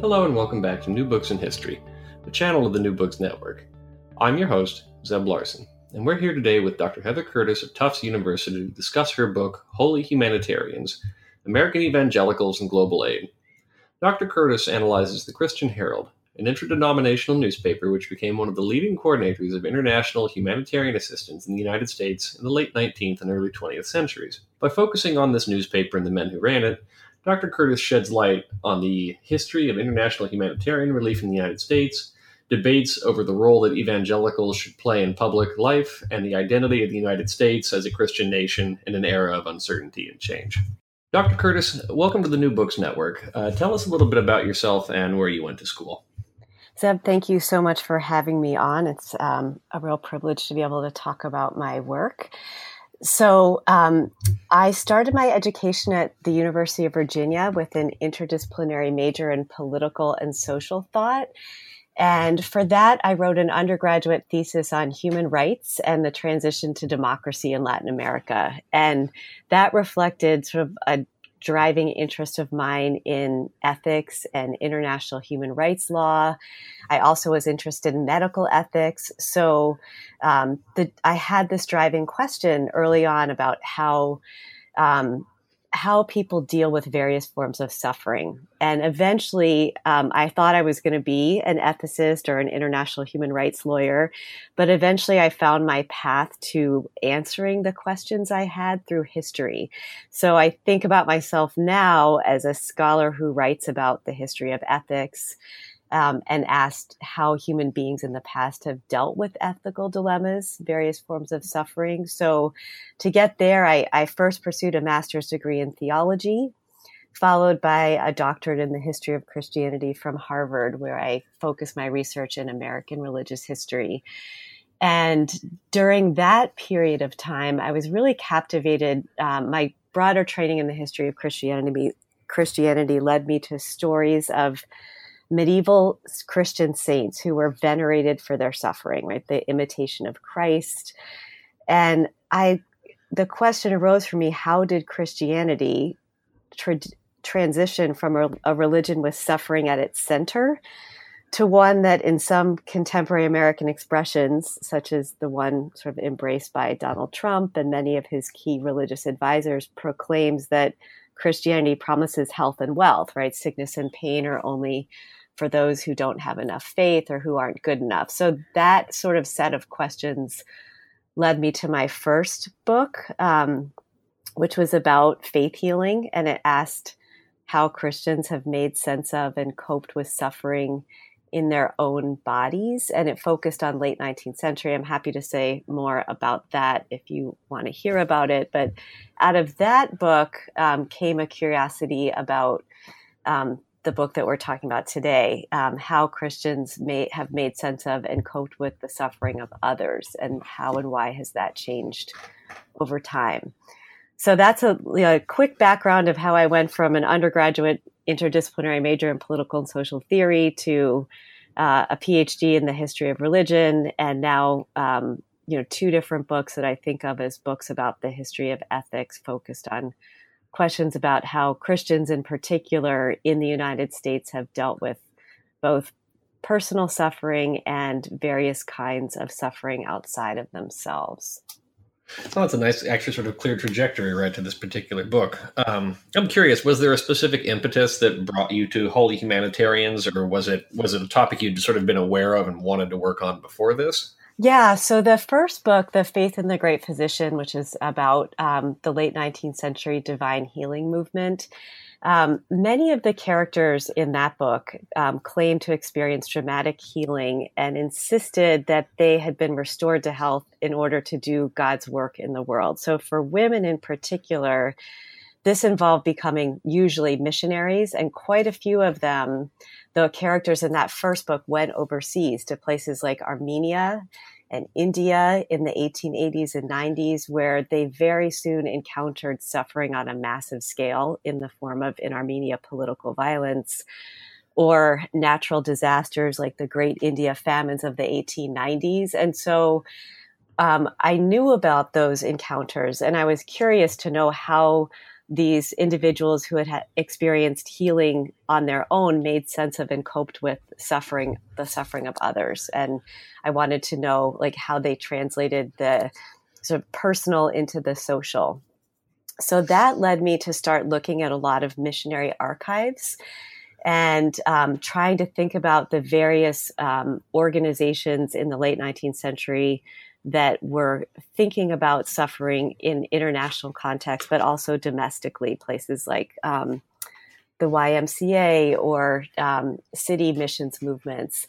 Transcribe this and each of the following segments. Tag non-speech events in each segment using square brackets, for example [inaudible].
Hello and welcome back to New Books in History, the channel of the New Books Network. I'm your host, Zeb Larson, and we're here today with Dr. Heather Curtis of Tufts University to discuss her book, Holy Humanitarians American Evangelicals and Global Aid. Dr. Curtis analyzes the Christian Herald, an interdenominational newspaper which became one of the leading coordinators of international humanitarian assistance in the United States in the late 19th and early 20th centuries. By focusing on this newspaper and the men who ran it, Dr. Curtis sheds light on the history of international humanitarian relief in the United States, debates over the role that evangelicals should play in public life, and the identity of the United States as a Christian nation in an era of uncertainty and change. Dr. Curtis, welcome to the New Books Network. Uh, tell us a little bit about yourself and where you went to school. Zeb, thank you so much for having me on. It's um, a real privilege to be able to talk about my work. So, um, I started my education at the University of Virginia with an interdisciplinary major in political and social thought. And for that, I wrote an undergraduate thesis on human rights and the transition to democracy in Latin America. And that reflected sort of a driving interest of mine in ethics and international human rights law. I also was interested in medical ethics. So um, the, I had this driving question early on about how. Um, how people deal with various forms of suffering. And eventually, um, I thought I was going to be an ethicist or an international human rights lawyer. But eventually, I found my path to answering the questions I had through history. So I think about myself now as a scholar who writes about the history of ethics um, and asked how human beings in the past have dealt with ethical dilemmas, various forms of suffering. So, to get there, I, I first pursued a master's degree in theology, followed by a doctorate in the history of Christianity from Harvard, where I focused my research in American religious history. And during that period of time, I was really captivated. Um, my broader training in the history of Christianity Christianity led me to stories of medieval Christian saints who were venerated for their suffering, right? The imitation of Christ. And I, the question arose for me how did Christianity tra- transition from a, a religion with suffering at its center to one that, in some contemporary American expressions, such as the one sort of embraced by Donald Trump and many of his key religious advisors, proclaims that Christianity promises health and wealth, right? Sickness and pain are only for those who don't have enough faith or who aren't good enough. So that sort of set of questions led me to my first book, um, which was about faith healing, and it asked how Christians have made sense of and coped with suffering in their own bodies. And it focused on late 19th century. I'm happy to say more about that if you want to hear about it. But out of that book um, came a curiosity about um, the book that we're talking about today, um, how Christians may have made sense of and coped with the suffering of others, and how and why has that changed over time. So that's a, a quick background of how I went from an undergraduate interdisciplinary major in political and social theory to uh, a PhD in the history of religion, and now um, you know two different books that I think of as books about the history of ethics, focused on questions about how Christians in particular in the United States have dealt with both personal suffering and various kinds of suffering outside of themselves. Well, that's a nice, actually, sort of clear trajectory right to this particular book. Um, I'm curious: was there a specific impetus that brought you to Holy Humanitarians, or was it was it a topic you'd sort of been aware of and wanted to work on before this? Yeah, so the first book, The Faith in the Great Physician, which is about um, the late 19th century divine healing movement, um, many of the characters in that book um, claimed to experience dramatic healing and insisted that they had been restored to health in order to do God's work in the world. So, for women in particular, this involved becoming usually missionaries, and quite a few of them, the characters in that first book, went overseas to places like Armenia and India in the 1880s and 90s, where they very soon encountered suffering on a massive scale in the form of, in Armenia, political violence or natural disasters like the great India famines of the 1890s. And so um, I knew about those encounters and I was curious to know how these individuals who had experienced healing on their own made sense of and coped with suffering, the suffering of others. And I wanted to know like how they translated the sort of personal into the social. So that led me to start looking at a lot of missionary archives and um, trying to think about the various um, organizations in the late 19th century that were thinking about suffering in international context, but also domestically, places like um, the YMCA or um, city missions movements.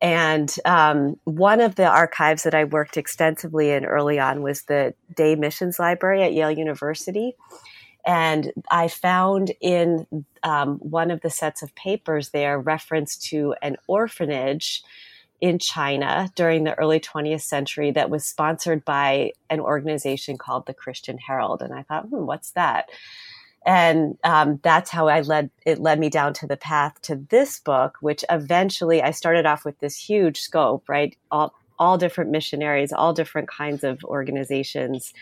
And um, one of the archives that I worked extensively in early on was the Day Missions Library at Yale University. And I found in um, one of the sets of papers there reference to an orphanage in China during the early 20th century that was sponsored by an organization called the Christian Herald. And I thought, hmm, what's that? And um, that's how I led it led me down to the path to this book, which eventually I started off with this huge scope, right? All all different missionaries, all different kinds of organizations,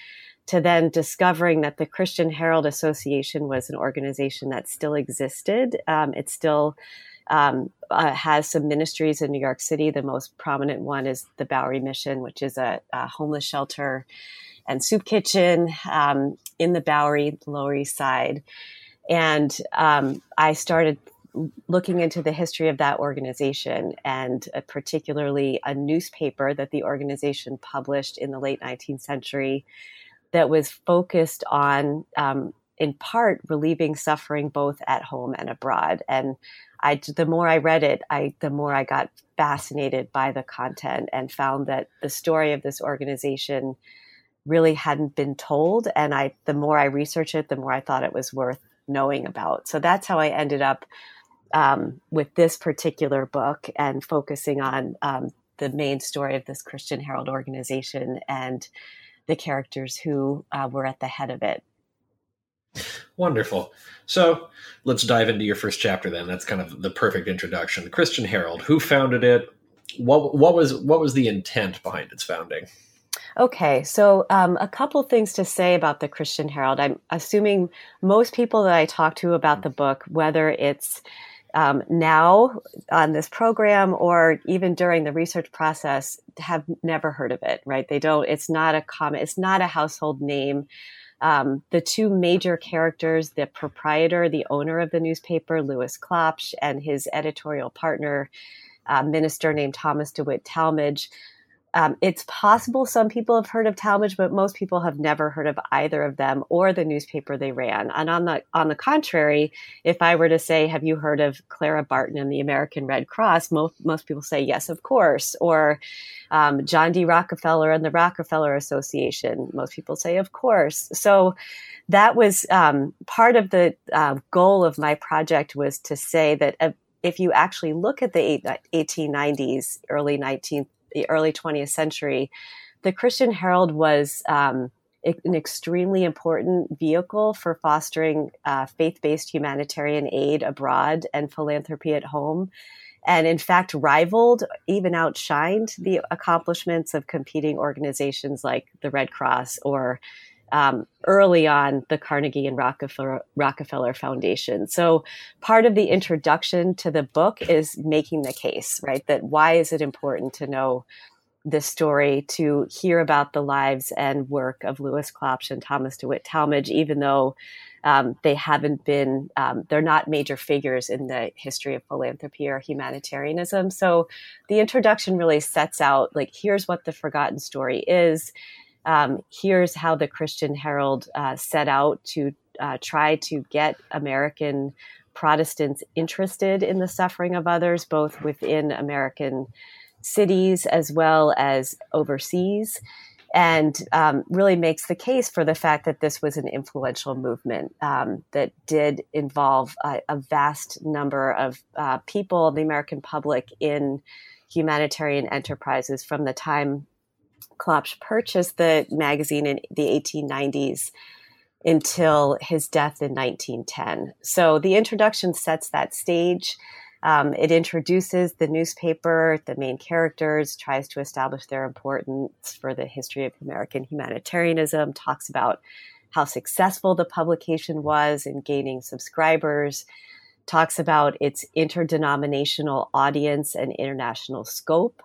to then discovering that the Christian Herald Association was an organization that still existed. Um, it still um, uh, has some ministries in New York City. The most prominent one is the Bowery Mission, which is a, a homeless shelter and soup kitchen um, in the Bowery, Lower East Side. And um, I started looking into the history of that organization and uh, particularly a newspaper that the organization published in the late 19th century that was focused on um, in part relieving suffering both at home and abroad. And I, the more I read it, I, the more I got fascinated by the content and found that the story of this organization really hadn't been told. And I, the more I researched it, the more I thought it was worth knowing about. So that's how I ended up um, with this particular book and focusing on um, the main story of this Christian Herald organization and the characters who uh, were at the head of it. Wonderful. So let's dive into your first chapter then. That's kind of the perfect introduction. Christian Herald. Who founded it? What what was what was the intent behind its founding? Okay, so um, a couple things to say about the Christian Herald. I'm assuming most people that I talk to about the book, whether it's um, now on this program or even during the research process, have never heard of it. Right? They don't. It's not a common. It's not a household name. Um, the two major characters, the proprietor, the owner of the newspaper, Lewis Klopsch, and his editorial partner, uh, minister named Thomas DeWitt Talmage, um, it's possible some people have heard of Talmage, but most people have never heard of either of them or the newspaper they ran. And on the on the contrary, if I were to say, "Have you heard of Clara Barton and the American Red Cross?" most most people say, "Yes, of course." Or um, John D. Rockefeller and the Rockefeller Association. Most people say, "Of course." So that was um, part of the uh, goal of my project was to say that. Uh, if you actually look at the 1890s, early 19th the early 20th century, the Christian Herald was um, an extremely important vehicle for fostering uh, faith based humanitarian aid abroad and philanthropy at home. And in fact, rivaled, even outshined the accomplishments of competing organizations like the Red Cross or um, early on the Carnegie and Rockefeller, Rockefeller Foundation. So part of the introduction to the book is making the case, right? That why is it important to know this story, to hear about the lives and work of Lewis Klopsch and Thomas DeWitt Talmage, even though um, they haven't been, um, they're not major figures in the history of philanthropy or humanitarianism. So the introduction really sets out like, here's what the forgotten story is um, here's how the Christian Herald uh, set out to uh, try to get American Protestants interested in the suffering of others, both within American cities as well as overseas, and um, really makes the case for the fact that this was an influential movement um, that did involve a, a vast number of uh, people, the American public, in humanitarian enterprises from the time Klopsch purchased the magazine in the 1890s until his death in 1910. So the introduction sets that stage. Um, it introduces the newspaper, the main characters, tries to establish their importance for the history of American humanitarianism, talks about how successful the publication was in gaining subscribers, talks about its interdenominational audience and international scope.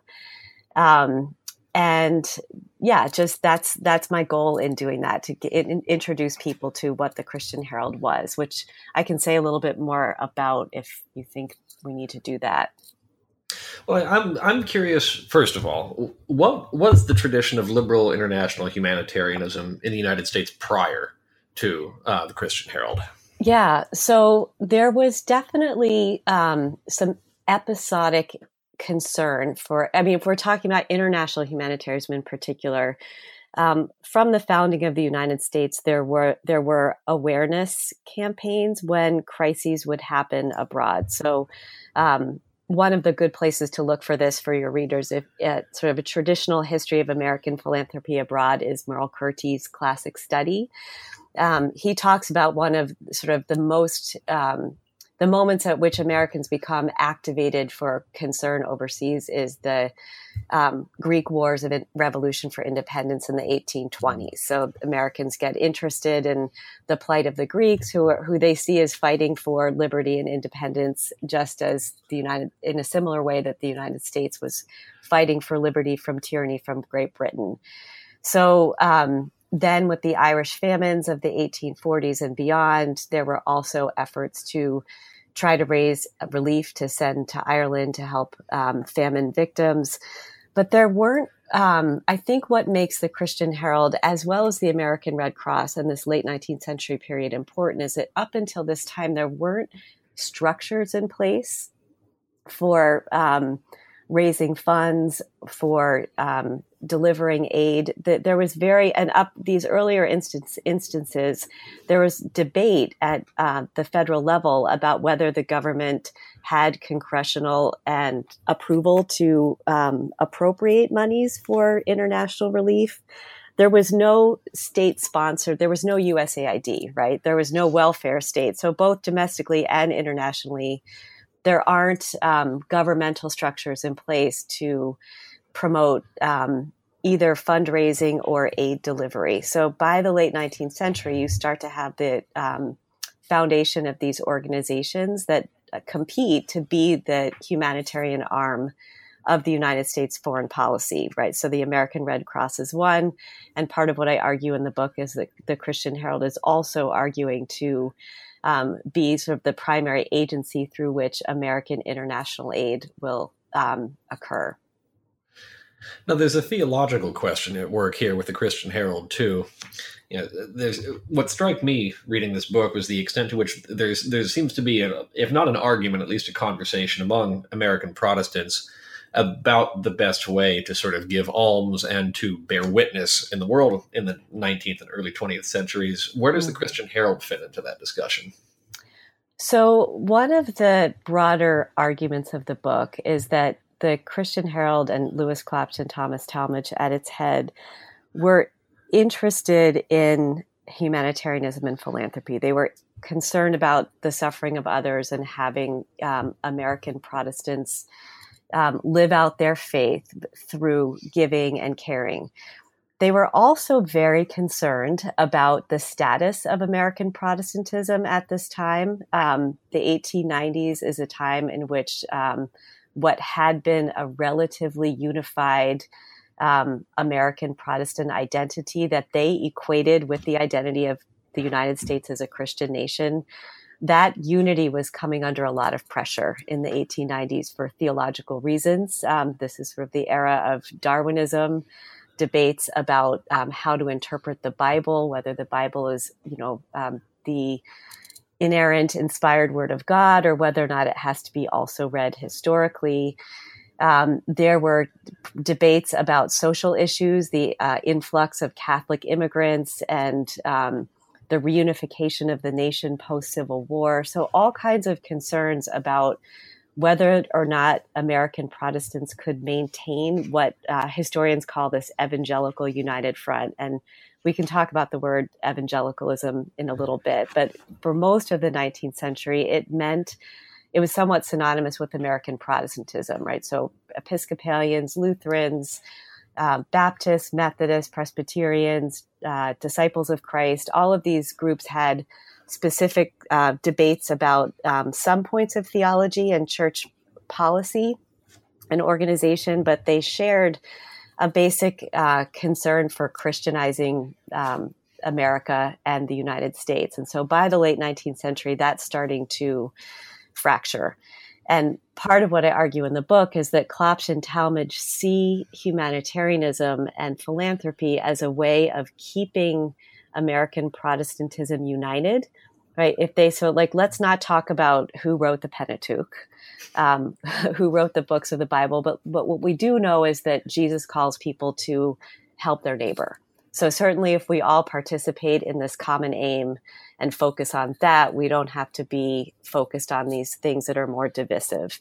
Um, and yeah, just that's that's my goal in doing that to get, in, introduce people to what the Christian Herald was, which I can say a little bit more about if you think we need to do that. Well, I'm I'm curious. First of all, what was the tradition of liberal international humanitarianism in the United States prior to uh, the Christian Herald? Yeah, so there was definitely um, some episodic concern for. I mean, if we're talking about international humanitarianism in particular, um, from the founding of the United States, there were there were awareness campaigns when crises would happen abroad. So, um, one of the good places to look for this for your readers, if at sort of a traditional history of American philanthropy abroad, is Merle Curti's classic study. Um, he talks about one of sort of the most um, the moments at which Americans become activated for concern overseas is the um, Greek Wars of Revolution for Independence in the 1820s. So Americans get interested in the plight of the Greeks, who are, who they see as fighting for liberty and independence, just as the United in a similar way that the United States was fighting for liberty from tyranny from Great Britain. So um, then, with the Irish famines of the 1840s and beyond, there were also efforts to try to raise relief to send to Ireland to help um, famine victims. But there weren't, um, I think, what makes the Christian Herald, as well as the American Red Cross in this late 19th century period, important is that up until this time, there weren't structures in place for um, raising funds for um, delivering aid. That there was very and up these earlier instance, instances, there was debate at uh, the federal level about whether the government had congressional and approval to um, appropriate monies for international relief. There was no state sponsored, there was no USAID, right? There was no welfare state. So both domestically and internationally, there aren't um, governmental structures in place to promote um, either fundraising or aid delivery. So by the late 19th century, you start to have the um, foundation of these organizations that uh, compete to be the humanitarian arm of the United States foreign policy, right? So the American Red Cross is one. And part of what I argue in the book is that the Christian Herald is also arguing to um, be sort of the primary agency through which American international aid will um, occur. Now, there's a theological question at work here with the Christian Herald too. You know, there's what struck me reading this book was the extent to which there's there seems to be, a, if not an argument, at least a conversation among American Protestants about the best way to sort of give alms and to bear witness in the world in the 19th and early 20th centuries. Where does the mm-hmm. Christian Herald fit into that discussion? So, one of the broader arguments of the book is that the Christian Herald and Lewis Klopsch, Thomas Talmage at its head were interested in humanitarianism and philanthropy. They were concerned about the suffering of others and having um, American Protestants um, live out their faith through giving and caring. They were also very concerned about the status of American Protestantism at this time. Um, the 1890s is a time in which um, what had been a relatively unified um, American Protestant identity that they equated with the identity of the United States as a Christian nation that unity was coming under a lot of pressure in the 1890s for theological reasons. Um, this is sort of the era of Darwinism, debates about um, how to interpret the Bible, whether the Bible is, you know, um, the inerrant, inspired word of God, or whether or not it has to be also read historically. Um, there were debates about social issues, the uh, influx of Catholic immigrants, and um, the reunification of the nation post Civil War. So, all kinds of concerns about whether or not American Protestants could maintain what uh, historians call this evangelical united front. And we can talk about the word evangelicalism in a little bit. But for most of the 19th century, it meant it was somewhat synonymous with American Protestantism, right? So Episcopalians, Lutherans, uh, Baptists, Methodists, Presbyterians, uh, Disciples of Christ, all of these groups had specific uh, debates about um, some points of theology and church policy and organization, but they shared a basic uh, concern for Christianizing um, America and the United States. And so by the late 19th century, that's starting to fracture. And part of what I argue in the book is that Klopsch and Talmage see humanitarianism and philanthropy as a way of keeping American Protestantism united, right? If they so like, let's not talk about who wrote the Pentateuch, um, [laughs] who wrote the books of the Bible, but but what we do know is that Jesus calls people to help their neighbor. So certainly, if we all participate in this common aim and focus on that, we don't have to be focused on these things that are more divisive.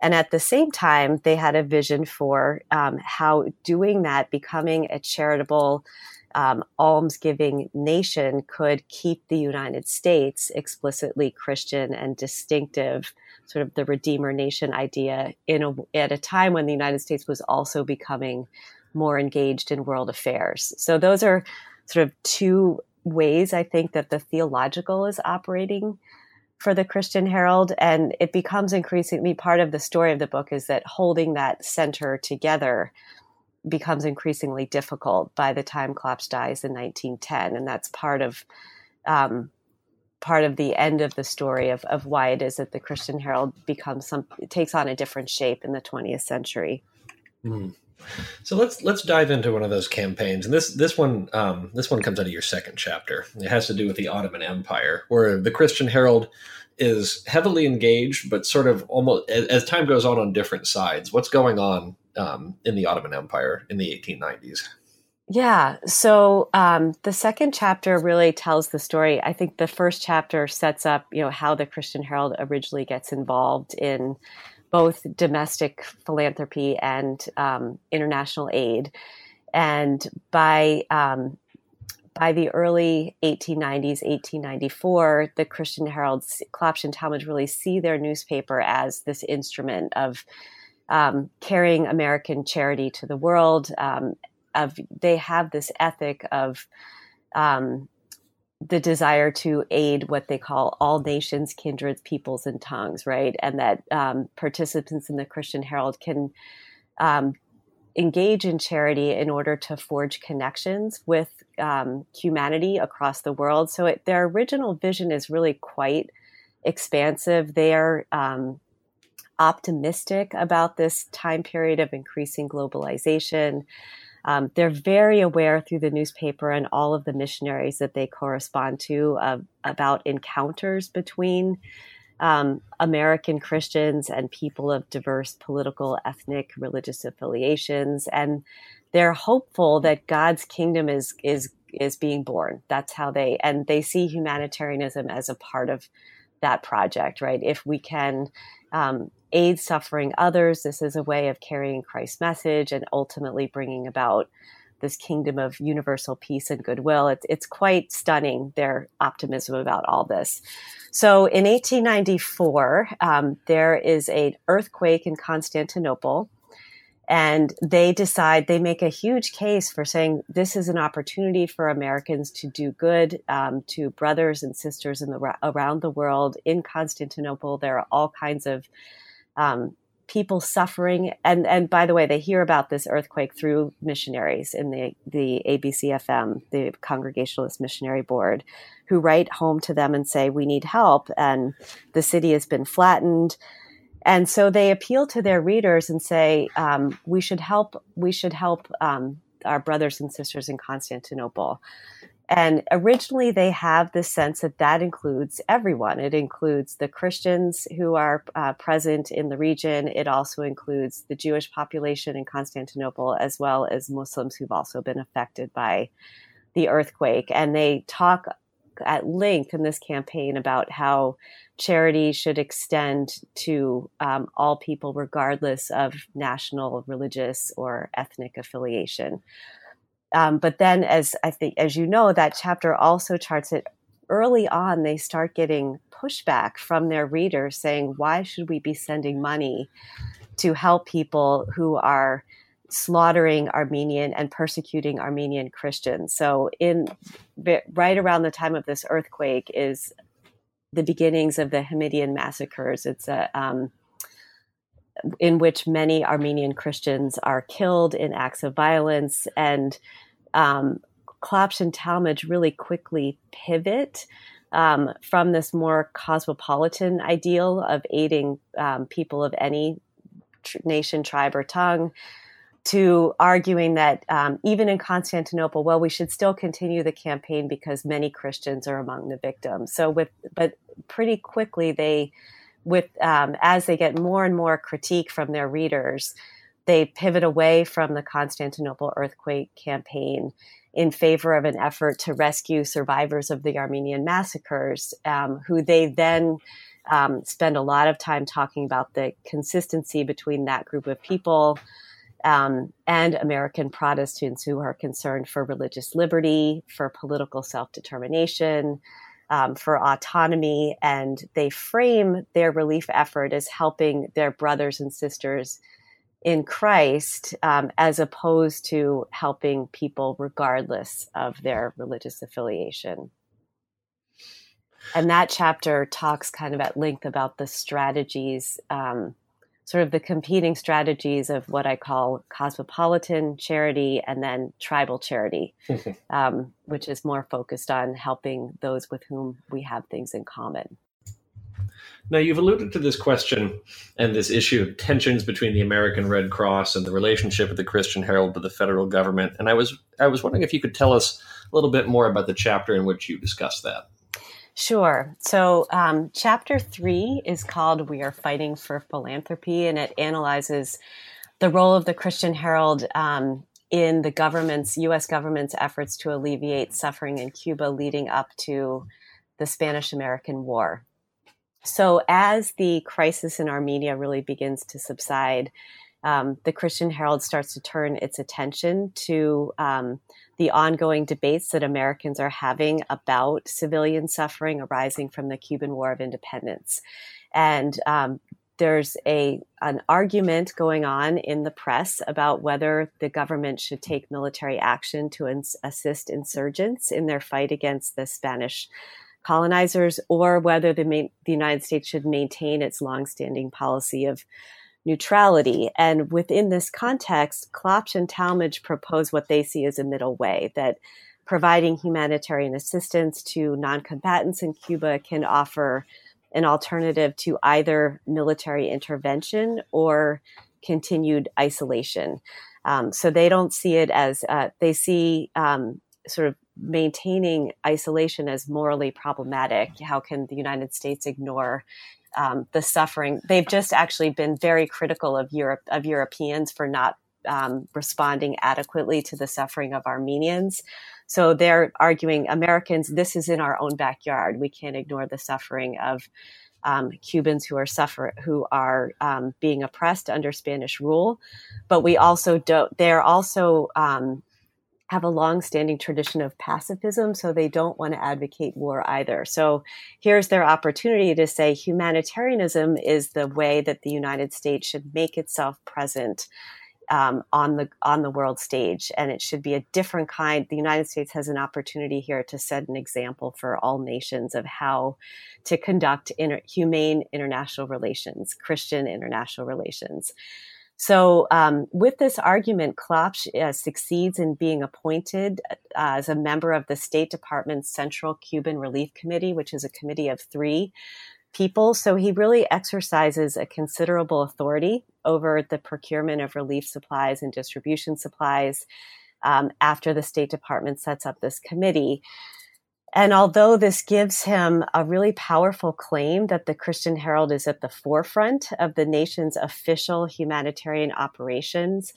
And at the same time, they had a vision for um, how doing that, becoming a charitable, um, almsgiving nation, could keep the United States explicitly Christian and distinctive, sort of the Redeemer Nation idea, in a, at a time when the United States was also becoming more engaged in world affairs. So those are sort of two ways I think that the theological is operating for the Christian Herald. And it becomes increasingly part of the story of the book is that holding that center together becomes increasingly difficult by the time Klopsch dies in 1910. And that's part of um, part of the end of the story of, of why it is that the Christian Herald becomes some takes on a different shape in the 20th century. Mm. So let's let's dive into one of those campaigns, and this this one um, this one comes out of your second chapter. It has to do with the Ottoman Empire, where the Christian Herald is heavily engaged, but sort of almost as, as time goes on on different sides. What's going on um, in the Ottoman Empire in the 1890s? Yeah. So um, the second chapter really tells the story. I think the first chapter sets up, you know, how the Christian Herald originally gets involved in both domestic philanthropy and um, international aid. And by um, by the early 1890s, 1894, the Christian Heralds, Klopsch and Talmage really see their newspaper as this instrument of um, carrying American charity to the world. Um, of they have this ethic of um, the desire to aid what they call all nations, kindreds, peoples, and tongues, right? And that um, participants in the Christian Herald can um, engage in charity in order to forge connections with um, humanity across the world. So it, their original vision is really quite expansive. They are um, optimistic about this time period of increasing globalization. Um, they're very aware through the newspaper and all of the missionaries that they correspond to uh, about encounters between um, American Christians and people of diverse political, ethnic, religious affiliations, and they're hopeful that God's kingdom is is is being born. That's how they and they see humanitarianism as a part of that project, right? If we can um, aid suffering others. This is a way of carrying Christ's message and ultimately bringing about this kingdom of universal peace and goodwill. It's, it's quite stunning, their optimism about all this. So in 1894, um, there is an earthquake in Constantinople. And they decide, they make a huge case for saying this is an opportunity for Americans to do good um, to brothers and sisters in the, around the world. In Constantinople, there are all kinds of um, people suffering. And and by the way, they hear about this earthquake through missionaries in the the ABCFM, the Congregationalist Missionary Board, who write home to them and say, "We need help," and the city has been flattened. And so they appeal to their readers and say, um, "We should help. We should help um, our brothers and sisters in Constantinople." And originally, they have this sense that that includes everyone. It includes the Christians who are uh, present in the region. It also includes the Jewish population in Constantinople, as well as Muslims who've also been affected by the earthquake. And they talk at length in this campaign about how charity should extend to um, all people, regardless of national, religious, or ethnic affiliation. Um, but then, as I think, as you know, that chapter also charts it early on. They start getting pushback from their readers saying, "Why should we be sending money to help people who are slaughtering Armenian and persecuting Armenian Christians. So, in right around the time of this earthquake is the beginnings of the Hamidian massacres. It's a um, in which many Armenian Christians are killed in acts of violence, and um, Klopsch and Talmage really quickly pivot um, from this more cosmopolitan ideal of aiding um, people of any tr- nation, tribe, or tongue to arguing that um, even in Constantinople, well, we should still continue the campaign because many Christians are among the victims. So, with but pretty quickly they, with um, as they get more and more critique from their readers, they pivot away from the Constantinople earthquake campaign in favor of an effort to rescue survivors of the Armenian massacres, um, who they then um, spend a lot of time talking about the consistency between that group of people um, and American Protestants who are concerned for religious liberty, for political self determination, um, for autonomy. And they frame their relief effort as helping their brothers and sisters in Christ um, as opposed to helping people regardless of their religious affiliation. And that chapter talks kind of at length about the strategies, um, sort of the competing strategies of what I call cosmopolitan charity and then tribal charity, [laughs] um, which is more focused on helping those with whom we have things in common. Now, you've alluded to this question and this issue of tensions between the American Red Cross and the relationship of the Christian Herald to the federal government. And I was I was wondering if you could tell us a little bit more about the chapter in which you discuss that. Sure. So, um, chapter three is called We Are Fighting for Philanthropy, and it analyzes the role of the Christian Herald um, in the government's, U.S. government's efforts to alleviate suffering in Cuba leading up to the Spanish American War. So, as the crisis in Armenia really begins to subside, um, the Christian Herald starts to turn its attention to um, the ongoing debates that Americans are having about civilian suffering arising from the Cuban War of Independence. And um, there's a an argument going on in the press about whether the government should take military action to ins- assist insurgents in their fight against the Spanish colonizers or whether the, the United States should maintain its longstanding policy of neutrality. And within this context, Klopsch and Talmage propose what they see as a middle way that providing humanitarian assistance to non-combatants in Cuba can offer an alternative to either military intervention or continued isolation. Um, so they don't see it as uh, they see um, sort of maintaining isolation as morally problematic. How can the United States ignore um, the suffering? They've just actually been very critical of Europe of Europeans for not um, responding adequately to the suffering of Armenians. So they're arguing Americans, this is in our own backyard. We can't ignore the suffering of um, Cubans who are suffer who are um, being oppressed under Spanish rule, but we also don't. They're also um, have a long-standing tradition of pacifism, so they don't want to advocate war either. So here's their opportunity to say humanitarianism is the way that the United States should make itself present um, on the on the world stage, and it should be a different kind. The United States has an opportunity here to set an example for all nations of how to conduct inter- humane international relations, Christian international relations. So, um, with this argument, Klopsch uh, succeeds in being appointed uh, as a member of the State Department's Central Cuban Relief Committee, which is a committee of three people. So, he really exercises a considerable authority over the procurement of relief supplies and distribution supplies um, after the State Department sets up this committee. And although this gives him a really powerful claim that the Christian Herald is at the forefront of the nation's official humanitarian operations,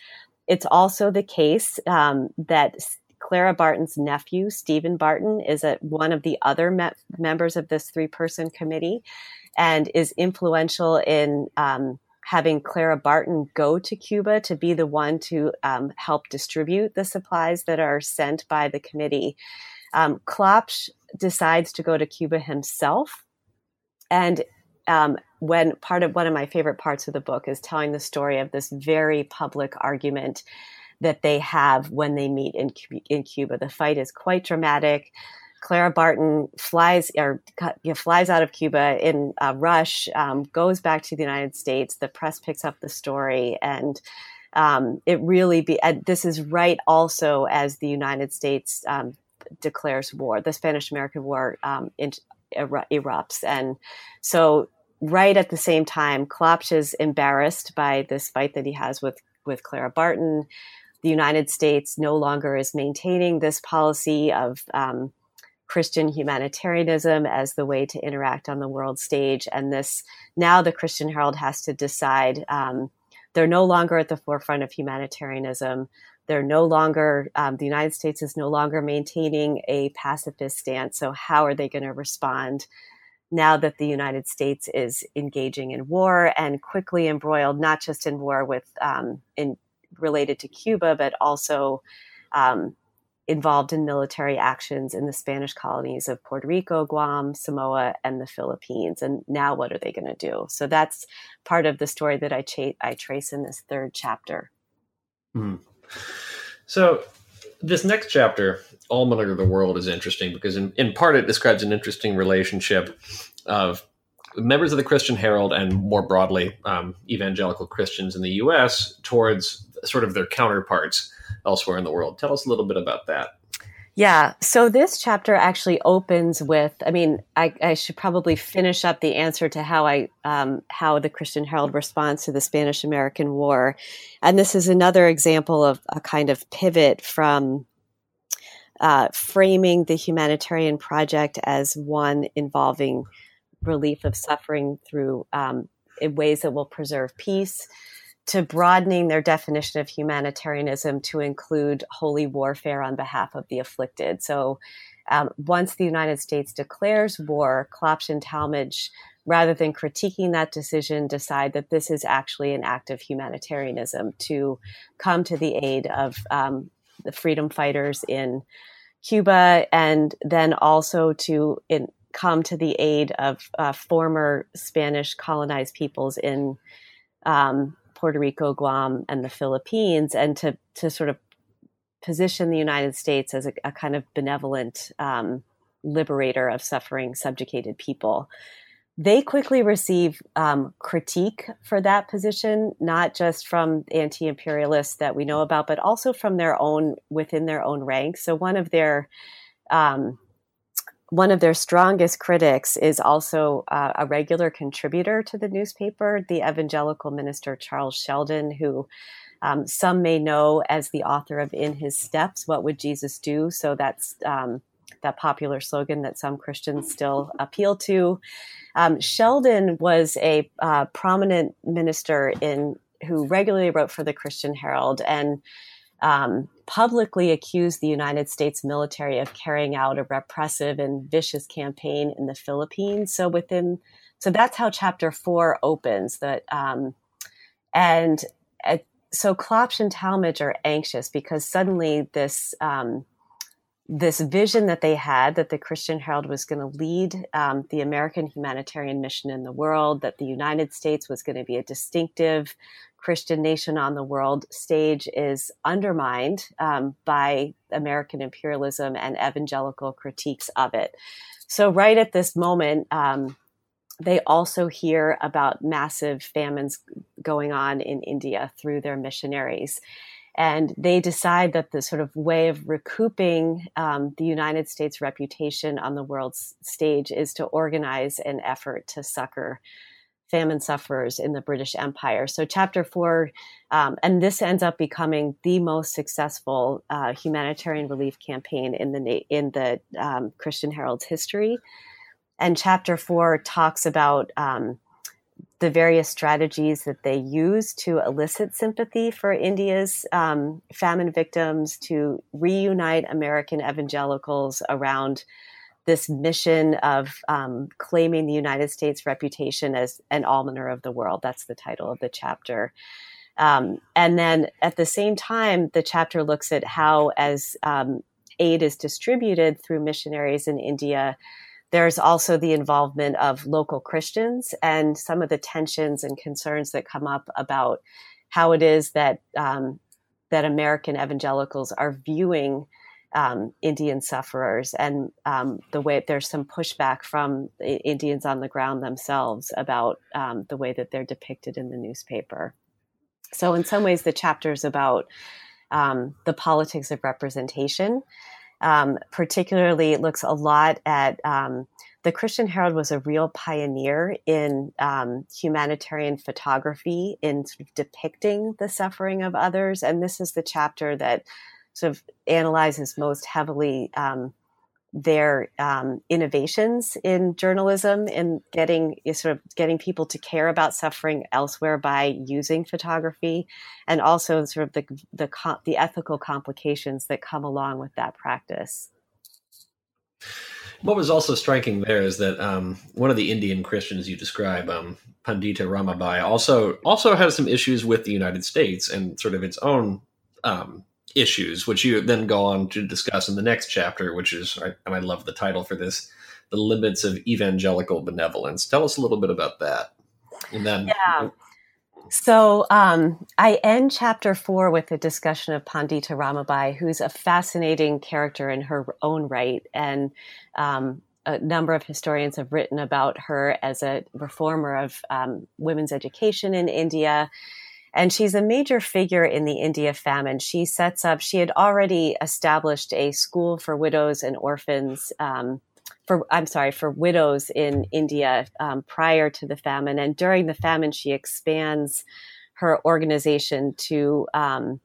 it's also the case um, that Clara Barton's nephew, Stephen Barton, is a, one of the other me- members of this three person committee and is influential in um, having Clara Barton go to Cuba to be the one to um, help distribute the supplies that are sent by the committee. Um, Klopsch decides to go to Cuba himself. And um, when part of one of my favorite parts of the book is telling the story of this very public argument that they have when they meet in in Cuba. The fight is quite dramatic. Clara Barton flies or you know, flies out of Cuba in a rush, um, goes back to the United States. The press picks up the story, and um, it really be. this is right also as the United States um, declares war. The Spanish American War um, in, erupts, and so right at the same time, Klopsch is embarrassed by this fight that he has with with Clara Barton. The United States no longer is maintaining this policy of um, Christian humanitarianism as the way to interact on the world stage. And this now the Christian Herald has to decide um, they're no longer at the forefront of humanitarianism. They're no longer, um, the United States is no longer maintaining a pacifist stance. So, how are they going to respond now that the United States is engaging in war and quickly embroiled, not just in war with, um, in related to Cuba, but also um, involved in military actions in the Spanish colonies of Puerto Rico, Guam, Samoa, and the Philippines. And now, what are they going to do? So that's part of the story that I, cha- I trace in this third chapter. Mm. So, this next chapter, Almoner of the World, is interesting because, in, in part, it describes an interesting relationship of members of the Christian Herald and more broadly um, evangelical Christians in the U.S. towards sort of their counterparts elsewhere in the world. Tell us a little bit about that. Yeah. So this chapter actually opens with, I mean, I, I should probably finish up the answer to how I, um, how the Christian Herald responds to the Spanish American War. And this is another example of a kind of pivot from uh, framing the humanitarian project as one involving relief of suffering through um, in ways that will preserve peace to broadening their definition of humanitarianism to include holy warfare on behalf of the afflicted. So, um, once the United States declares war, Klopsch and Talmage, rather than critiquing that decision, decide that this is actually an act of humanitarianism to come to the aid of um, the freedom fighters in Cuba and then also to in, come to the aid of uh, former Spanish colonized peoples in um, Puerto Rico, Guam, and the Philippines, and to to sort of position the United States as a, a kind of benevolent um, liberator of suffering, subjugated people. They quickly receive um, critique for that position, not just from anti-imperialists that we know about, but also from their own within their own ranks. So one of their um, one of their strongest critics is also uh, a regular contributor to the newspaper, the evangelical minister Charles Sheldon, who um, some may know as the author of In His Steps, What Would Jesus Do? So that's um, that popular slogan that some Christians still appeal to. Um, Sheldon was a uh, prominent minister in who regularly wrote for the Christian Herald and um, publicly accused the United States military of carrying out a repressive and vicious campaign in the Philippines. So within, so that's how Chapter Four opens. That um, and uh, so Klopsch and Talmage are anxious because suddenly this. Um, this vision that they had that the Christian Herald was going to lead um, the American humanitarian mission in the world, that the United States was going to be a distinctive Christian nation on the world stage is undermined um, by American imperialism and evangelical critiques of it. So, right at this moment, um, they also hear about massive famines going on in India through their missionaries. And they decide that the sort of way of recouping um, the United States' reputation on the world stage is to organize an effort to succor famine sufferers in the British Empire. So, chapter four, um, and this ends up becoming the most successful uh, humanitarian relief campaign in the in the um, Christian Herald's history. And chapter four talks about um, the various strategies that they use to elicit sympathy for India's um, famine victims, to reunite American evangelicals around this mission of um, claiming the United States reputation as an almoner of the world. That's the title of the chapter. Um, and then at the same time, the chapter looks at how, as um, aid is distributed through missionaries in India, there's also the involvement of local Christians and some of the tensions and concerns that come up about how it is that um, that American evangelicals are viewing um, Indian sufferers and um, the way there's some pushback from Indians on the ground themselves about um, the way that they're depicted in the newspaper. So, in some ways, the chapter is about um, the politics of representation. Um, particularly, it looks a lot at um, the Christian Herald was a real pioneer in um, humanitarian photography, in sort of depicting the suffering of others. And this is the chapter that sort of analyzes most heavily um, their um, innovations in journalism in getting sort of getting people to care about suffering elsewhere by using photography, and also sort of the the the ethical complications that come along with that practice. What was also striking there is that um, one of the Indian Christians you describe, um, Pandita Ramabai, also also has some issues with the United States and sort of its own um, issues, which you then go on to discuss in the next chapter, which is, and I love the title for this, The Limits of Evangelical Benevolence. Tell us a little bit about that. And then. Yeah. So um, I end chapter four with a discussion of Pandita Ramabai, who's a fascinating character in her own right. And um, a number of historians have written about her as a reformer of um, women's education in India and she's a major figure in the India famine. She sets up, she had already established a school for widows and orphans. Um, for I'm sorry, for widows in India um, prior to the famine, and during the famine, she expands her organization to um,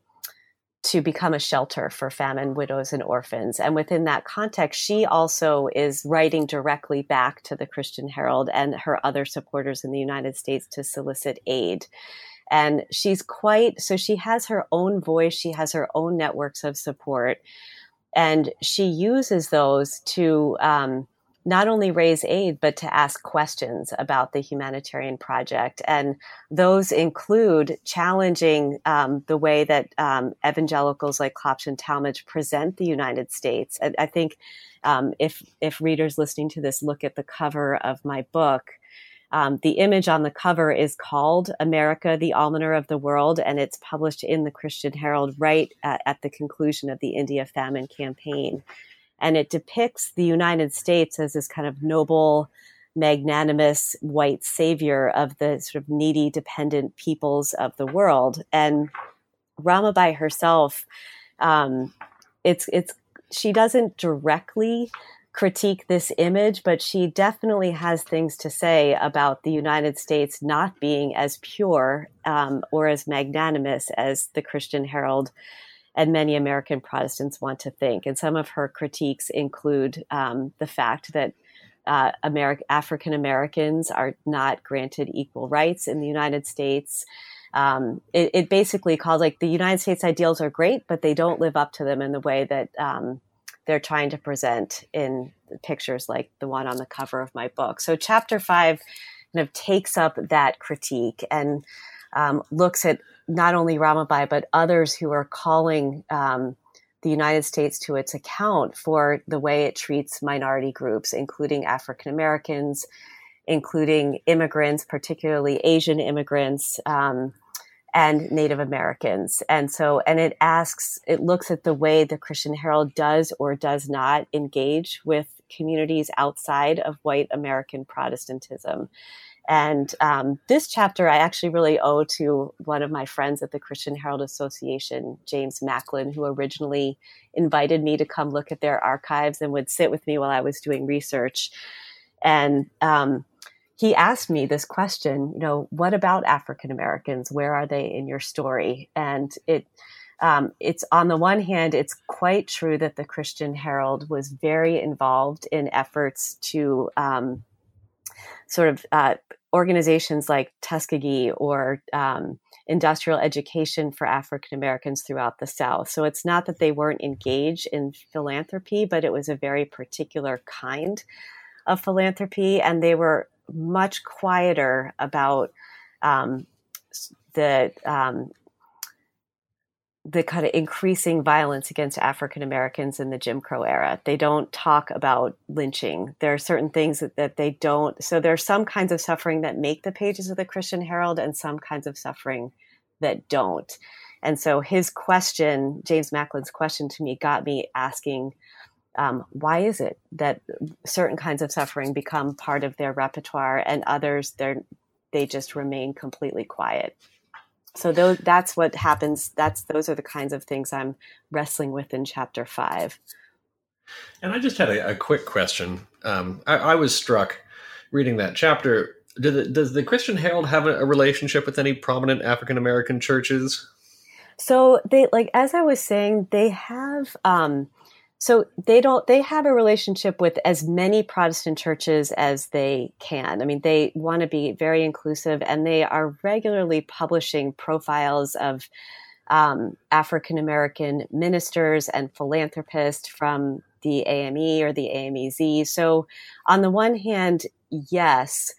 to become a shelter for famine widows and orphans. And within that context, she also is writing directly back to the Christian Herald and her other supporters in the United States to solicit aid. And she's quite, so she has her own voice, she has her own networks of support. And she uses those to um, not only raise aid, but to ask questions about the humanitarian project. And those include challenging um, the way that um, evangelicals like Klopsch and Talmage present the United States. I, I think um, if, if readers listening to this look at the cover of my book, um, the image on the cover is called America, the Almoner of the World, and it's published in the Christian Herald right at, at the conclusion of the India famine campaign. And it depicts the United States as this kind of noble, magnanimous white savior of the sort of needy, dependent peoples of the world. And Ramabai herself, um, it's it's she doesn't directly critique this image, but she definitely has things to say about the United States not being as pure um, or as magnanimous as the Christian Herald and many American Protestants want to think. And some of her critiques include um, the fact that uh, African Americans are not granted equal rights in the United States. Um, it, it, basically calls like the United States ideals are great, but they don't live up to them in the way that um, they're trying to present in pictures like the one on the cover of my book. So chapter five kind of takes up that critique and um, looks at not only Ramabai but others who are calling um, the United States to its account for the way it treats minority groups, including African Americans, including immigrants, particularly Asian immigrants. Um, and Native Americans. And so, and it asks, it looks at the way the Christian Herald does or does not engage with communities outside of white American Protestantism. And um, this chapter I actually really owe to one of my friends at the Christian Herald Association, James Macklin, who originally invited me to come look at their archives and would sit with me while I was doing research. And um, he asked me this question, you know, what about African Americans? Where are they in your story? And it, um, it's on the one hand, it's quite true that the Christian Herald was very involved in efforts to um, sort of uh, organizations like Tuskegee or um, industrial education for African Americans throughout the South. So it's not that they weren't engaged in philanthropy, but it was a very particular kind of philanthropy, and they were much quieter about um, the um, the kind of increasing violence against African Americans in the Jim Crow era. They don't talk about lynching. There are certain things that, that they don't. So there are some kinds of suffering that make the pages of the Christian Herald and some kinds of suffering that don't. And so his question, James Macklin's question to me, got me asking, um, why is it that certain kinds of suffering become part of their repertoire and others they're they just remain completely quiet? So those, that's what happens. That's those are the kinds of things I'm wrestling with in chapter five. And I just had a, a quick question. Um, I, I, was struck reading that chapter. The, does the Christian Herald have a, a relationship with any prominent African American churches? So they like as I was saying, they have um, so they don't they have a relationship with as many protestant churches as they can. I mean they want to be very inclusive and they are regularly publishing profiles of um, african american ministers and philanthropists from the ame or the amez so on the one hand yes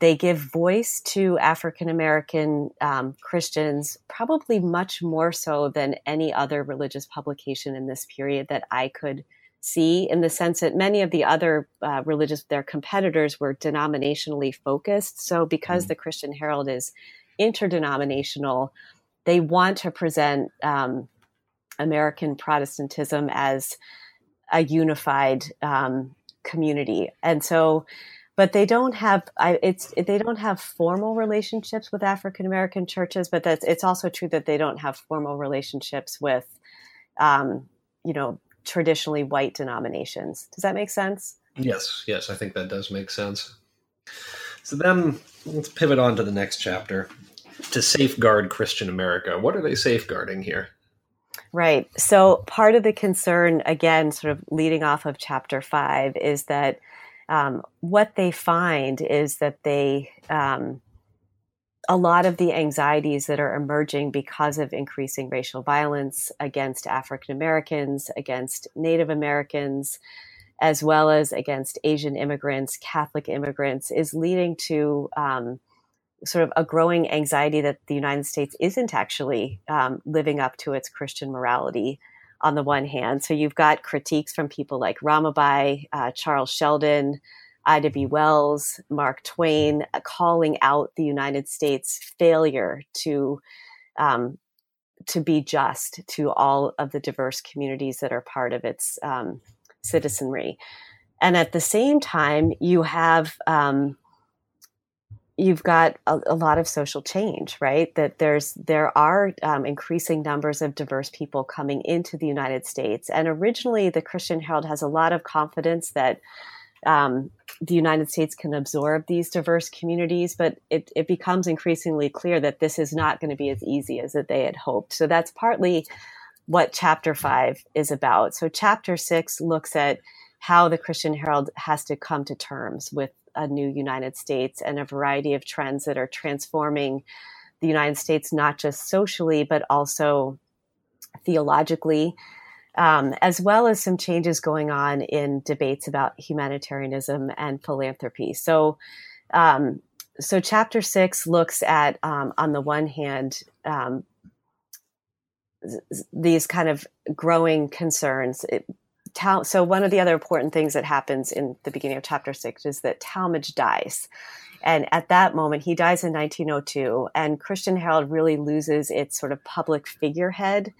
they give voice to African American um, Christians, probably much more so than any other religious publication in this period that I could see, in the sense that many of the other uh, religious, their competitors were denominationally focused. So, because mm the Christian Herald is interdenominational, they want to present um, American Protestantism as a unified um, community. And so, but they don't have I, it's they don't have formal relationships with African American churches, but that's it's also true that they don't have formal relationships with, um, you know, traditionally white denominations. Does that make sense? Yes, yes, I think that does make sense. So then let's pivot on to the next chapter to safeguard Christian America. What are they safeguarding here? Right. So part of the concern, again, sort of leading off of chapter five, is that um, what they find is that they um, a lot of the anxieties that are emerging because of increasing racial violence against African Americans, against Native Americans, as well as against Asian immigrants, Catholic immigrants, is leading to um, sort of a growing anxiety that the United States isn't actually um, living up to its Christian morality on the one hand. So you've got critiques from people like Ramabai, uh, Charles Sheldon, Ida B. Wells, Mark Twain, uh, calling out the United States' failure to um, to be just to all of the diverse communities that are part of its um, citizenry. And at the same time, you have um, you've got a, a, lot of social change, right? That there's there are um, increasing numbers of diverse people coming into the United States, and originally the Christian Herald has a lot of confidence that um, the United States can absorb these diverse communities, but it, it becomes increasingly clear that this is not going to be as easy as that they had hoped. So that's partly what Chapter Five is about. So Chapter Six looks at how the Christian Herald has to come to terms with a new United States and a variety of trends that are transforming the United States, not just socially, but also theologically, um, as well as some changes going on in debates about humanitarianism and philanthropy. So, um, so chapter six looks at, um, on the one hand, um, these kind of growing concerns. Tal- so one of the other important things that happens in the beginning of chapter six is that Talmage dies. And at that moment, he dies in 1902, and Christian Herald really loses its sort of public figurehead.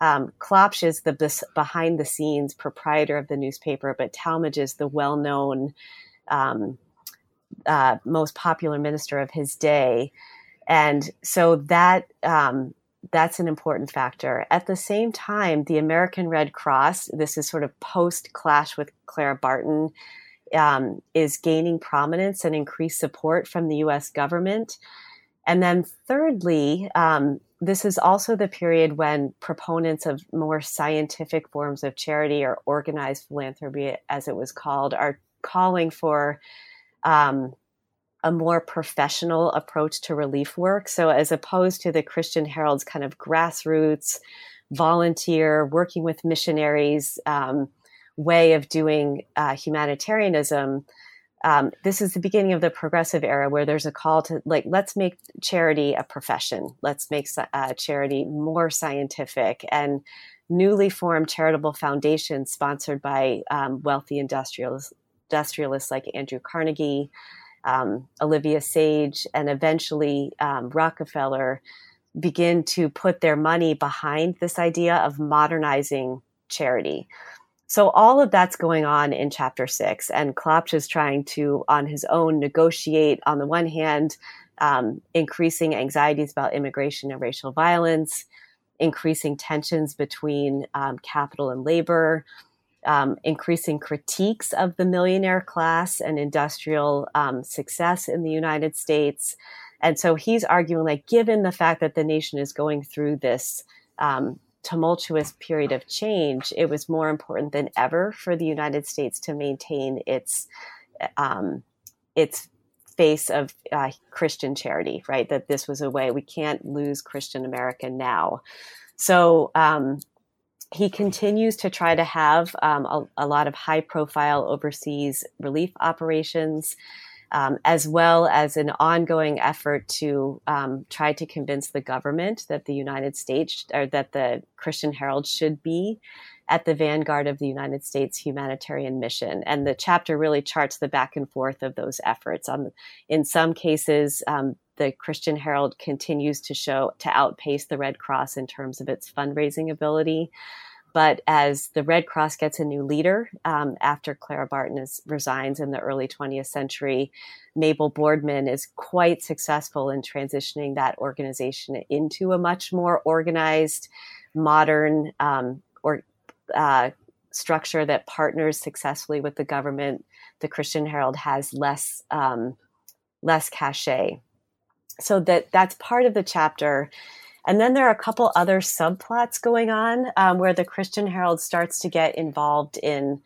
Um, Klopsch is the behind the scenes proprietor of the newspaper, but Talmage is the well known, um, uh, most popular minister of his day. And so that um, that's an important factor. At the same time, the American Red Cross, this is sort of post clash with Clara Barton, um, is gaining prominence and increased support from the US government. And then, thirdly, um, this is also the period when proponents of more scientific forms of charity or organized philanthropy, as it was called, are calling for um, a more professional approach to relief work. So, as opposed to the Christian Herald's kind of grassroots, volunteer, working with missionaries um, way of doing uh, humanitarianism, um, this is the beginning of the progressive era where there's a call to like let's make charity a profession let's make uh, charity more scientific and newly formed charitable foundations sponsored by um, wealthy industrialists, industrialists like andrew carnegie um, olivia sage and eventually um, rockefeller begin to put their money behind this idea of modernizing charity. So all of that's going on in chapter six, and Klopsch is trying to, on his own, negotiate on the one hand, um, increasing anxieties about immigration and racial violence, increasing tensions between um, capital and labor, um, increasing critiques of the millionaire class and industrial um, success in the United States. And so he's arguing, like, given the fact that the nation is going through this um, tumultuous period of change, it was more important than ever for the United States to maintain its um, its face of uh, Christian charity, right? That this was a way we can't lose Christian America now. So um, he continues to try to have um, a, a, lot of high profile overseas relief operations um, as well as an ongoing effort to um, try to convince the government that the United States or that the Christian Herald should be at the vanguard of the United States humanitarian mission. And the chapter really charts the back and forth of those efforts. Um, in some cases, um, the Christian Herald continues to show to outpace the Red Cross in terms of its fundraising ability. But as the Red Cross gets a new leader um, after Clara Barton is, resigns in the early 20th century, Mabel Boardman is quite successful in transitioning that organization into a much more organized, modern um, or uh, structure that partners successfully with the government. The Christian Herald has less um, less cachet, so that that's part of the chapter and then there are a couple other subplots going on um, where the Christian Herald starts to get involved in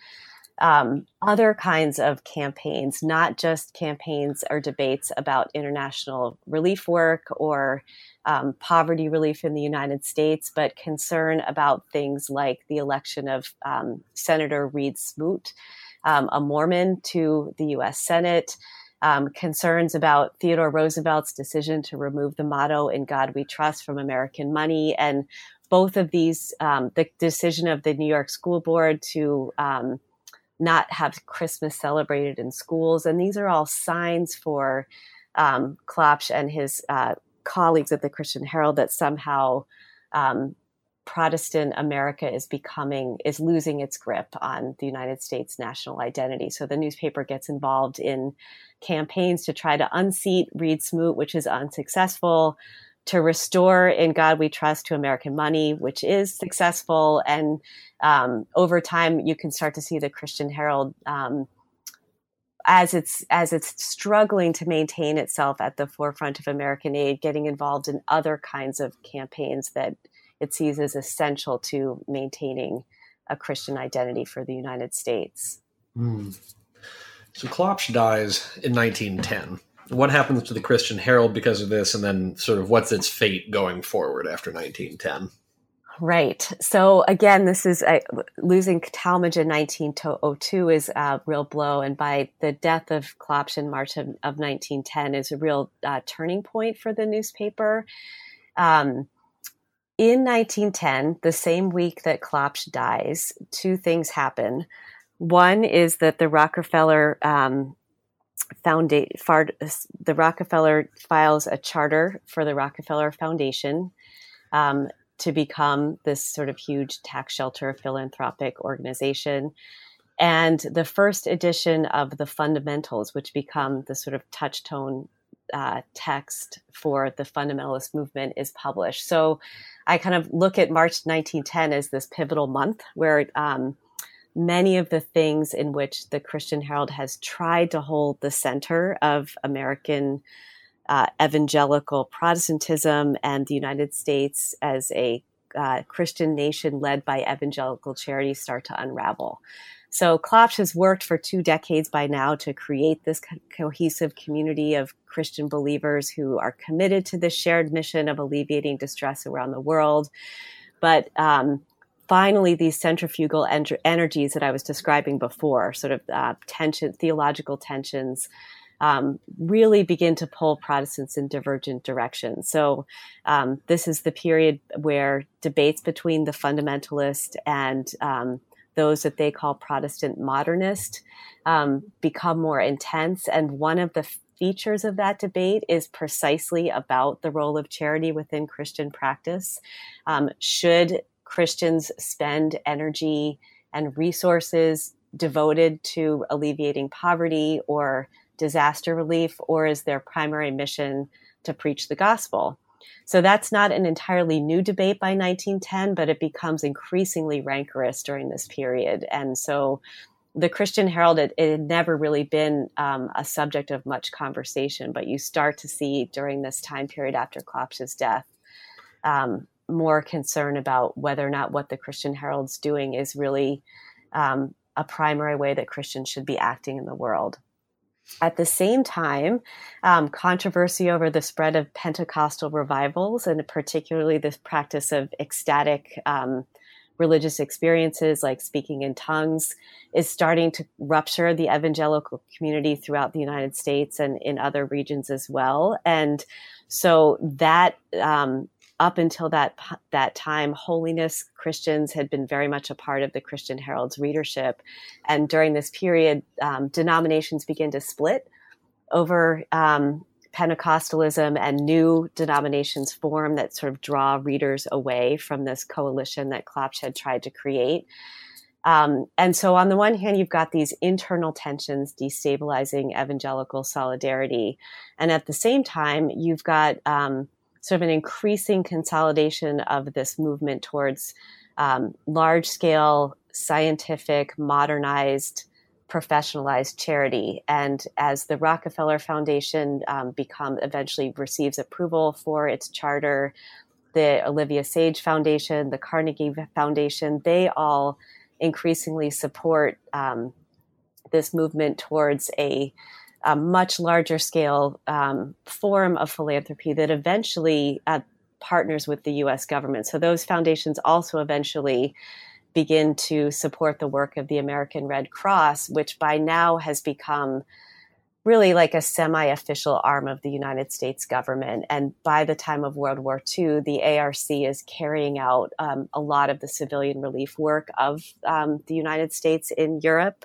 um, other kinds of campaigns, not just campaigns or debates about international relief work or um, poverty relief in the United States, but concern about things like the election of um, Senator Reed Smoot, um, a Mormon, to the U.S. Senate um, concerns about Theodore Roosevelt's decision to remove the motto "In God We Trust" from American money, and both of these, um, the decision of the New York School Board to um, not have Christmas celebrated in schools, and these are all signs for um, Klopsch and his uh, colleagues at the Christian Herald that somehow um, Protestant America is becoming is losing its grip on the United States national identity. So the newspaper gets involved in campaigns to try to unseat Reed Smoot, which is unsuccessful, to restore In God We Trust to American money, which is successful. And um, over time, you can start to see the Christian Herald. Um, as it's as it's struggling to maintain itself at the forefront of American aid, getting involved in other kinds of campaigns that it sees as essential to maintaining a Christian identity for the United States. Mm. So Klopsch dies in 1910. What happens to the Christian Herald because of this, and then sort of what's its fate going forward after 1910? Right. So again, this is uh, losing Talmage in 1902 is a real blow, and by the death of Klopsch in March of, of 1910 is a real uh, turning point for the newspaper. Um, in 1910, the same week that Klopsch dies, two things happen. One is that the Rockefeller um, the Rockefeller files a charter for the Rockefeller Foundation um, to become this sort of huge tax shelter philanthropic organization. And the first edition of the fundamentals, which become the sort of touchstone uh, text for the fundamentalist movement is published. So I kind of look at March 1910 as this pivotal month where um, many of the things in which the Christian Herald has tried to hold the center of American uh, evangelical Protestantism and the United States as a uh, Christian nation led by evangelical charity start to unravel. So Klopsch has worked for two decades by now to create this co- cohesive community of Christian believers who are committed to this shared mission of alleviating distress around the world. But um, finally these centrifugal en- energies that I was describing before, sort of uh, tension, theological tensions, um, really begin to pull Protestants in divergent directions. So um, this is the period where debates between the fundamentalist and um, those that they call Protestant modernist um, become more intense. And one of the features of that debate is precisely about the role of charity within Christian practice. Um, should Christians spend energy and resources devoted to alleviating poverty or disaster relief, or is their primary mission to preach the gospel? So that's not an entirely new debate by 1910, but it becomes increasingly rancorous during this period. And so the Christian Herald, it, it had never really been um, a subject of much conversation, but you start to see during this time period after Klopsch's death um, more concern about whether or not what the Christian Herald's doing is really um, a primary way that Christians should be acting in the world. At the same time, um, controversy over the spread of Pentecostal revivals, and particularly the practice of ecstatic um, religious experiences like speaking in tongues, is starting to rupture the evangelical community throughout the United States and in other regions as well. And so that um, up until that that time, holiness Christians had been very much a part of the Christian Herald's readership, and during this period, um, denominations began to split over um, Pentecostalism, and new denominations form that sort of draw readers away from this coalition that Klopsch had tried to create. Um, and so, on the one hand, you've got these internal tensions destabilizing evangelical solidarity, and at the same time, you've got um, sort of an increasing consolidation of this movement towards um, large scale, scientific, modernized, professionalized charity. And as the Rockefeller Foundation um, become eventually receives approval for its charter, the Olivia Sage Foundation, the Carnegie Foundation, they all increasingly support um, this movement towards a a much larger scale um, form of philanthropy that eventually uh, partners with the US government. So those foundations also eventually begin to support the work of the American Red Cross, which by now has become really like a semi official arm of the United States government. And by the time of World War II, the ARC is carrying out um, a lot of the civilian relief work of um, the United States in Europe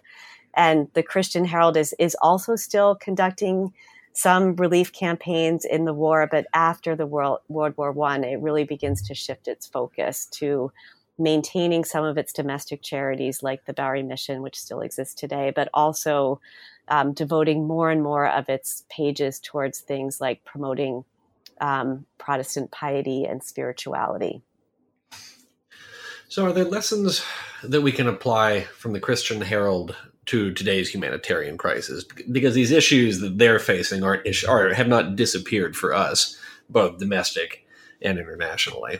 and the Christian Herald is is also still conducting some relief campaigns in the war, but after the World, World War One, it really begins to shift its focus to maintaining some of its domestic charities, like the Bowery Mission, which still exists today, but also um, devoting more and more of its pages towards things like promoting um, Protestant piety and spirituality. So, are there lessons that we can apply from the Christian Herald to today's humanitarian crisis because these issues that they're facing aren't are have not disappeared for us, both domestic and internationally.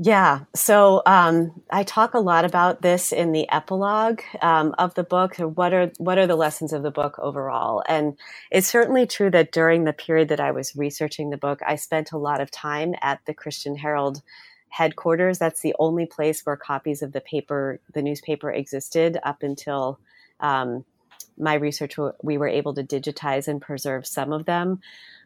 Yeah, so um, I talk a lot about this in the epilogue um, of the book. What are what are the lessons of the book overall? And it's certainly true that during the period that I was researching the book, I spent a lot of time at the Christian Herald headquarters. That's the only place where copies of the paper, the newspaper, existed up until um, my research. We were able to digitize and preserve some of them.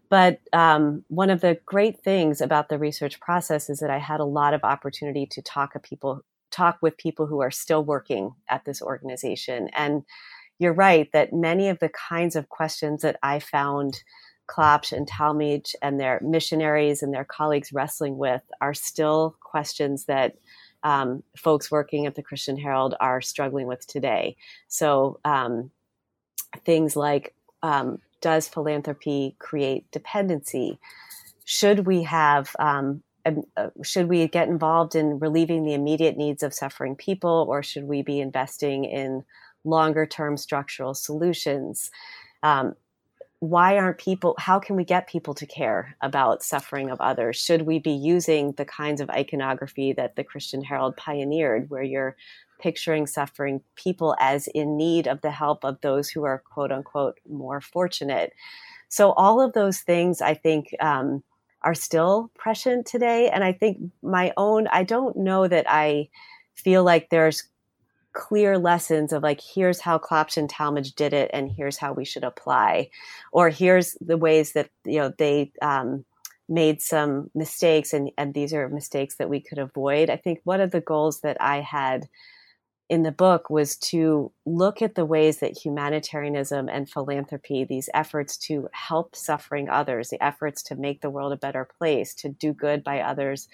But um, one of the great things about the research process is that I had a lot of opportunity to talk to people, talk with people who are still working at this organization. And you're right that many of the kinds of questions that I found Klopsch and Talmage and their missionaries and their colleagues wrestling with are still questions that um, folks working at the Christian Herald are struggling with today. So um, things like um, does philanthropy create dependency? Should we have um, uh, should we get involved in relieving the immediate needs of suffering people, or should we be investing in longer term structural solutions? Um, why aren't people how can we get people to care about suffering of others should we be using the kinds of iconography that the christian herald pioneered where you're picturing suffering people as in need of the help of those who are quote unquote more fortunate so all of those things i think um, are still prescient today. And I think my own, I don't know that I feel like there's clear lessons of like here's how Klopsch and Talmage did it and here's how we should apply. Or here's the ways that you know they um, made some mistakes and and these are mistakes that we could avoid. I think one of the goals that i had in the book was to look at the ways that humanitarianism and philanthropy these efforts to help suffering others the efforts to make the world a better place to do good by others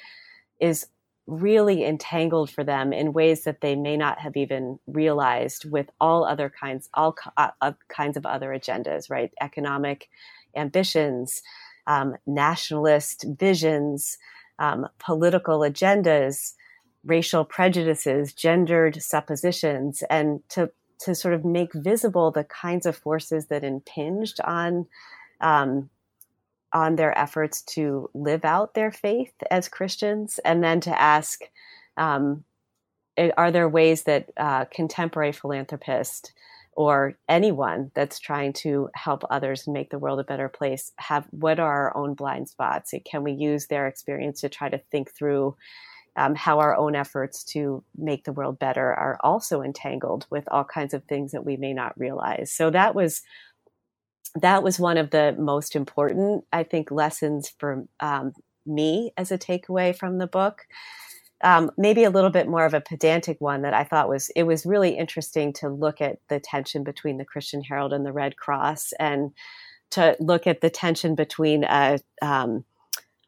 is really entangled for them in ways that they may not have even realized with all other kinds all uh, kinds of other agendas right? Economic ambitions um, nationalist visions um, political agendas racial prejudices gendered suppositions and to to sort of make visible the kinds of forces that impinged on um, on their efforts to live out their faith as Christians, and then to ask, um, are there ways that uh, contemporary philanthropists or anyone that's trying to help others and make the world a better place have what are our own blind spots? Can we use their experience to try to think through? Um, how our own efforts to make the world better are also entangled with all kinds of things that we may not realize. So that was that was one of the most important, I think, lessons for um, me as a takeaway from the book. Um, maybe a little bit more of a pedantic one that I thought was it was really interesting to look at the tension between the Christian Herald and the Red Cross, and to look at the tension between a um,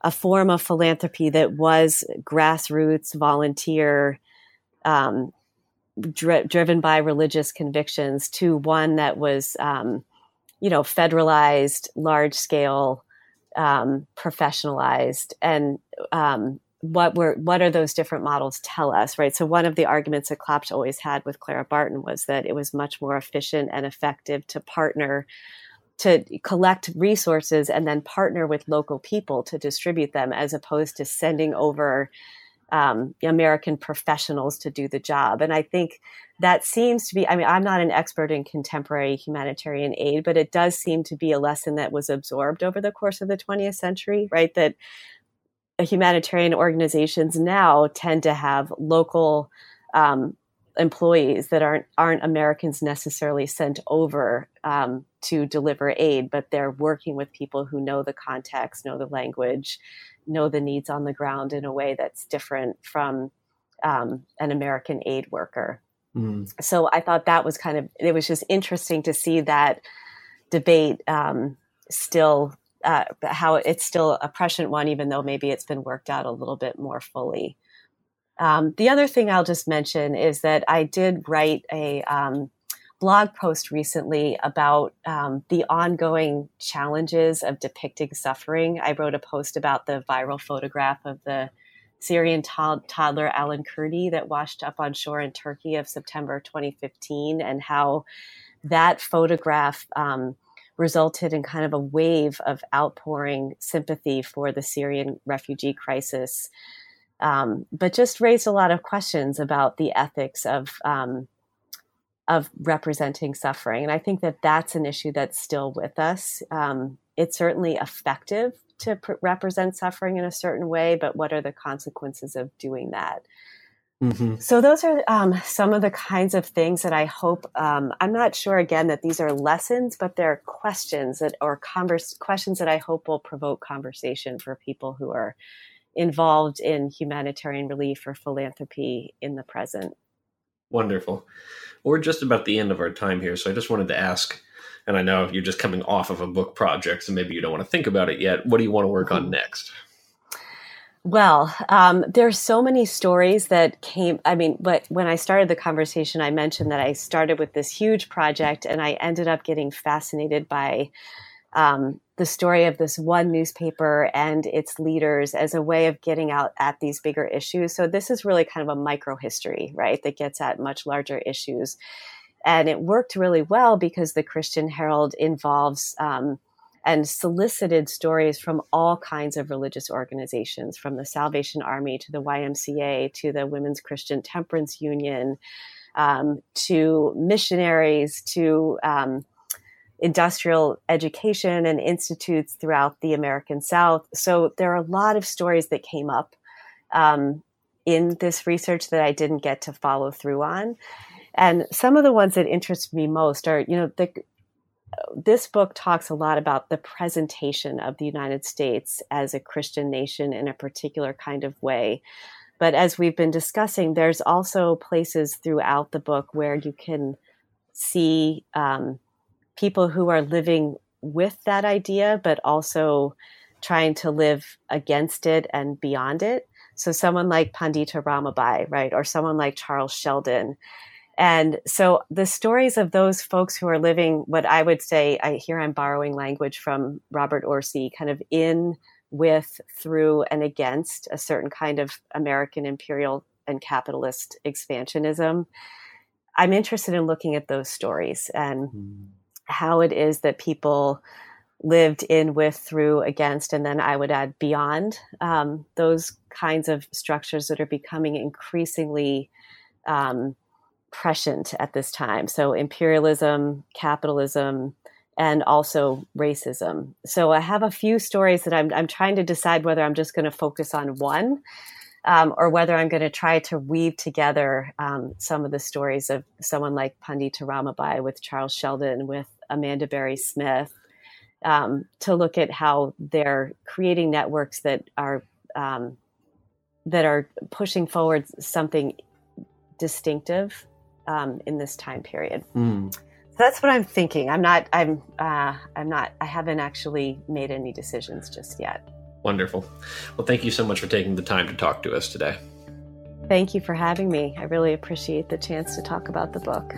a form of philanthropy that was grassroots, volunteer, um, dri- driven by religious convictions, to one that was um, you know, federalized, large scale, um, professionalized, and um, what were what are those different models tell us, right? So one of the arguments that Klopsch always had with Clara Barton was that it was much more efficient and effective to partner to collect resources and then partner with local people to distribute them as opposed to sending over um, American professionals to do the job. And I think that seems to be, I mean, I'm not an expert in contemporary humanitarian aid, but it does seem to be a lesson that was absorbed over the course of the 20th century, right? That humanitarian organizations now tend to have local um, employees that aren't aren't Americans necessarily sent over um, to deliver aid, but they're working with people who know the context, know the language, know the needs on the ground in a way that's different from um, an American aid worker. Mm. So I thought that was kind of it was just interesting to see that debate um, still uh, how it's still a prescient one, even though maybe it's been worked out a little bit more fully. Um, the other thing I'll just mention is that I did write a um, blog post recently about um, the ongoing challenges of depicting suffering. I wrote a post about the viral photograph of the Syrian to- toddler Alan Kurdi that washed up on shore in Turkey of September 2015, and how that photograph um, resulted in kind of a wave of outpouring sympathy for the Syrian refugee crisis, um, but just raised a lot of questions about the ethics of. Um, of representing suffering. And I think that that's an issue that's still with us. Um, it's certainly effective to pr- represent suffering in a certain way, but what are the consequences of doing that? Mm-hmm. So those are um, some of the kinds of things that I hope. Um, I'm not sure again that these are lessons, but they're questions that or converse questions that I hope will provoke conversation for people who are involved in humanitarian relief or philanthropy in the present. Wonderful. We're just about the end of our time here, so I just wanted to ask and I know you're just coming off of a book project, so maybe you don't want to think about it yet. What do you want to work on mm-hmm. next? Well, um, there's so many stories that came. I mean, but when I started the conversation, I mentioned that I started with this huge project, and I ended up getting fascinated by um, the story of this one newspaper and its leaders as a way of getting out at these bigger issues. So this is really kind of a micro history, right? That gets at much larger issues. And it worked really well because the Christian Herald involves um, and solicited stories from all kinds of religious organizations, from the Salvation Army to the YMCA to the Women's Christian Temperance Union um, to missionaries to um, industrial education and institutes throughout the American South. So there are a lot of stories that came up um, in this research that I didn't get to follow through on. And some of the ones that interest me most are, you know, the, this book talks a lot about the presentation of the United States as a Christian nation in a particular kind of way. But as we've been discussing, there's also places throughout the book where you can see um, people who are living with that idea, but also trying to live against it and beyond it. So someone like Pandita Ramabai, right, or someone like Charles Sheldon. And so the stories of those folks who are living what I would say, I here I'm borrowing language from Robert Orsi, kind of in, with, through, and against a certain kind of American imperial and capitalist expansionism. I'm interested in looking at those stories and mm. how it is that people lived in, with, through, against, and then I would add beyond um, those kinds of structures that are becoming increasingly um, prescient at this time. So, imperialism, capitalism, and also racism. So, I have a few stories that I'm, I'm trying to decide whether I'm just going to focus on one. Um, or whether I'm going to try to weave together um, some of the stories of someone like Pandita Ramabai with Charles Sheldon, with Amanda Berry Smith, um, to look at how they're creating networks that are um, that are pushing forward something distinctive um, in this time period. Mm. So that's what I'm thinking. I'm not. I'm. Uh, I'm not. I haven't actually made any decisions just yet. Wonderful. Well, thank you so much for taking the time to talk to us today. Thank you for having me. I really appreciate the chance to talk about the book.